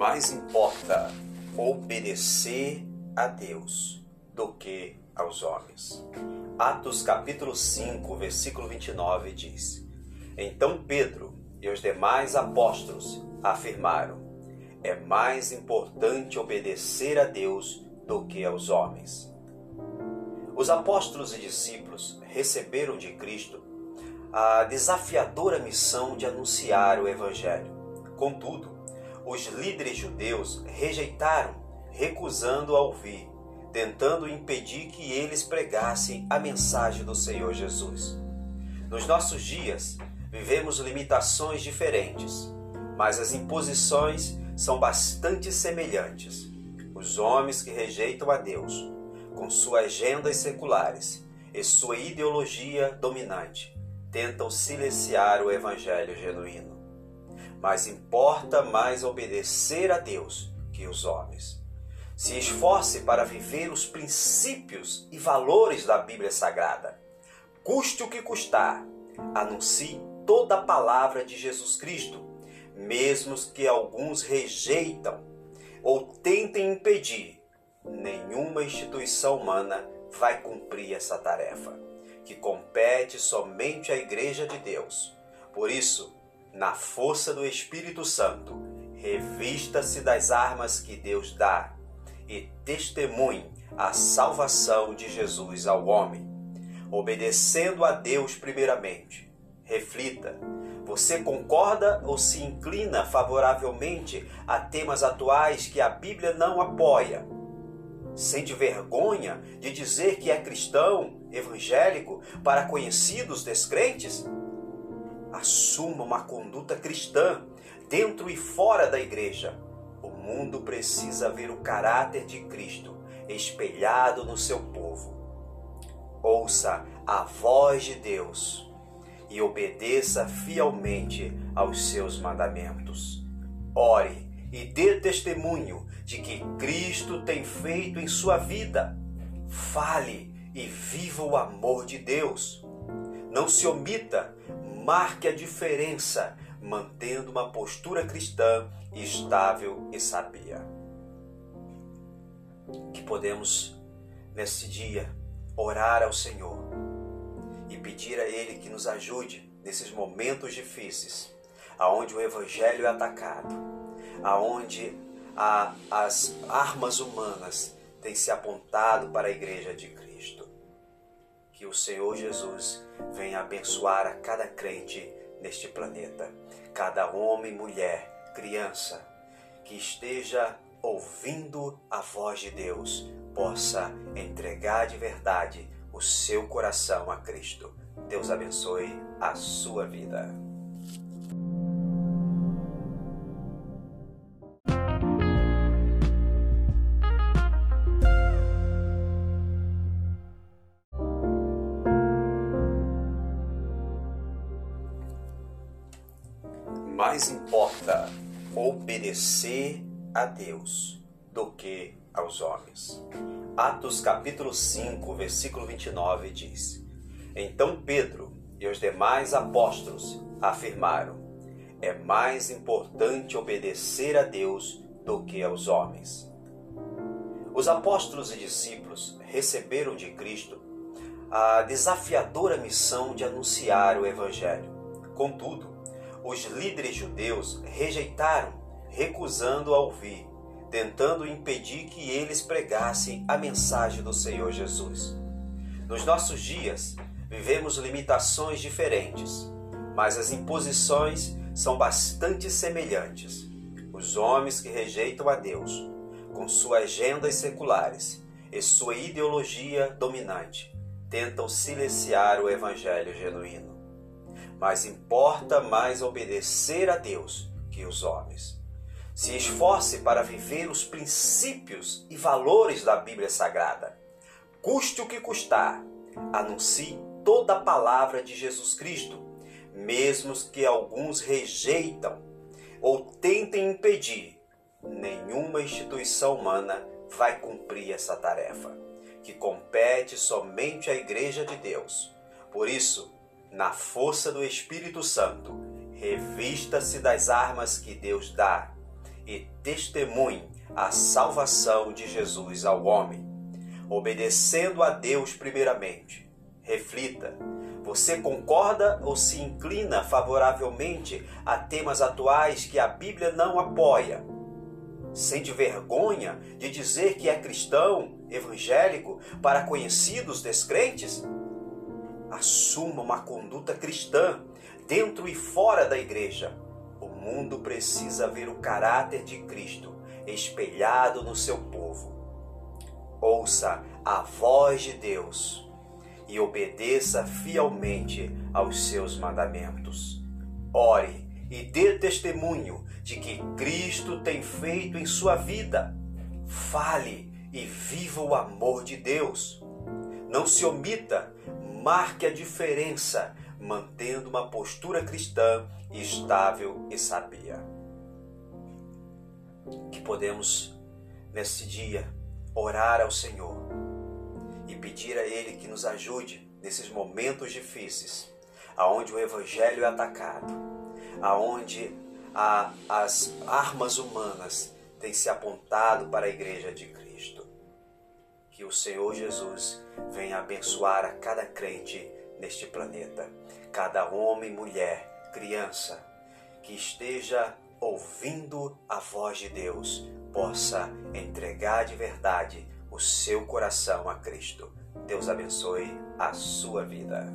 Mais importa obedecer a Deus do que aos homens. Atos capítulo 5, versículo 29 diz: Então Pedro e os demais apóstolos afirmaram: É mais importante obedecer a Deus do que aos homens. Os apóstolos e discípulos receberam de Cristo a desafiadora missão de anunciar o Evangelho. Contudo, os líderes judeus rejeitaram, recusando a ouvir, tentando impedir que eles pregassem a mensagem do Senhor Jesus. Nos nossos dias, vivemos limitações diferentes, mas as imposições são bastante semelhantes. Os homens que rejeitam a Deus, com suas agendas seculares e sua ideologia dominante, tentam silenciar o evangelho genuíno. Mas importa mais obedecer a Deus que os homens. Se esforce para viver os princípios e valores da Bíblia Sagrada. Custe o que custar, anuncie toda a palavra de Jesus Cristo, mesmo que alguns rejeitam ou tentem impedir, nenhuma instituição humana vai cumprir essa tarefa que compete somente à Igreja de Deus. Por isso, na força do Espírito Santo, revista-se das armas que Deus dá e testemunhe a salvação de Jesus ao homem, obedecendo a Deus primeiramente. Reflita, você concorda ou se inclina favoravelmente a temas atuais que a Bíblia não apoia? Sente vergonha de dizer que é cristão, evangélico, para conhecidos descrentes? Assuma uma conduta cristã dentro e fora da igreja. O mundo precisa ver o caráter de Cristo espelhado no seu povo. Ouça a voz de Deus e obedeça fielmente aos seus mandamentos. Ore e dê testemunho de que Cristo tem feito em sua vida. Fale e viva o amor de Deus. Não se omita, marque a diferença, mantendo uma postura cristã estável e sabia. Que podemos, nesse dia, orar ao Senhor e pedir a Ele que nos ajude nesses momentos difíceis, aonde o Evangelho é atacado, aonde a, as armas humanas têm se apontado para a Igreja de Cristo. Que o Senhor Jesus venha abençoar a cada crente neste planeta, cada homem, mulher, criança que esteja ouvindo a voz de Deus possa entregar de verdade o seu coração a Cristo. Deus abençoe a sua vida. Mais importa obedecer a Deus do que aos homens. Atos capítulo 5, versículo 29 diz: Então Pedro e os demais apóstolos afirmaram: É mais importante obedecer a Deus do que aos homens. Os apóstolos e discípulos receberam de Cristo a desafiadora missão de anunciar o Evangelho. Contudo, os líderes judeus rejeitaram, recusando a ouvir, tentando impedir que eles pregassem a mensagem do Senhor Jesus. Nos nossos dias, vivemos limitações diferentes, mas as imposições são bastante semelhantes. Os homens que rejeitam a Deus, com suas agendas seculares e sua ideologia dominante, tentam silenciar o evangelho genuíno mas importa mais obedecer a Deus que os homens. Se esforce para viver os princípios e valores da Bíblia Sagrada. Custe o que custar, anuncie toda a palavra de Jesus Cristo, mesmo que alguns rejeitam ou tentem impedir. Nenhuma instituição humana vai cumprir essa tarefa, que compete somente à Igreja de Deus. Por isso, na força do Espírito Santo, revista-se das armas que Deus dá e testemunhe a salvação de Jesus ao homem, obedecendo a Deus primeiramente. Reflita: você concorda ou se inclina favoravelmente a temas atuais que a Bíblia não apoia? Sente vergonha de dizer que é cristão, evangélico, para conhecidos descrentes? Assuma uma conduta cristã, dentro e fora da igreja. O mundo precisa ver o caráter de Cristo espelhado no seu povo. Ouça a voz de Deus e obedeça fielmente aos seus mandamentos. Ore e dê testemunho de que Cristo tem feito em sua vida. Fale e viva o amor de Deus. Não se omita, marque a diferença, mantendo uma postura cristã estável e sabia. Que podemos, nesse dia, orar ao Senhor e pedir a Ele que nos ajude nesses momentos difíceis, aonde o Evangelho é atacado, aonde a, as armas humanas têm se apontado para a Igreja de Cristo. Que o Senhor Jesus venha abençoar a cada crente neste planeta, cada homem, mulher, criança que esteja ouvindo a voz de Deus, possa entregar de verdade o seu coração a Cristo. Deus abençoe a sua vida.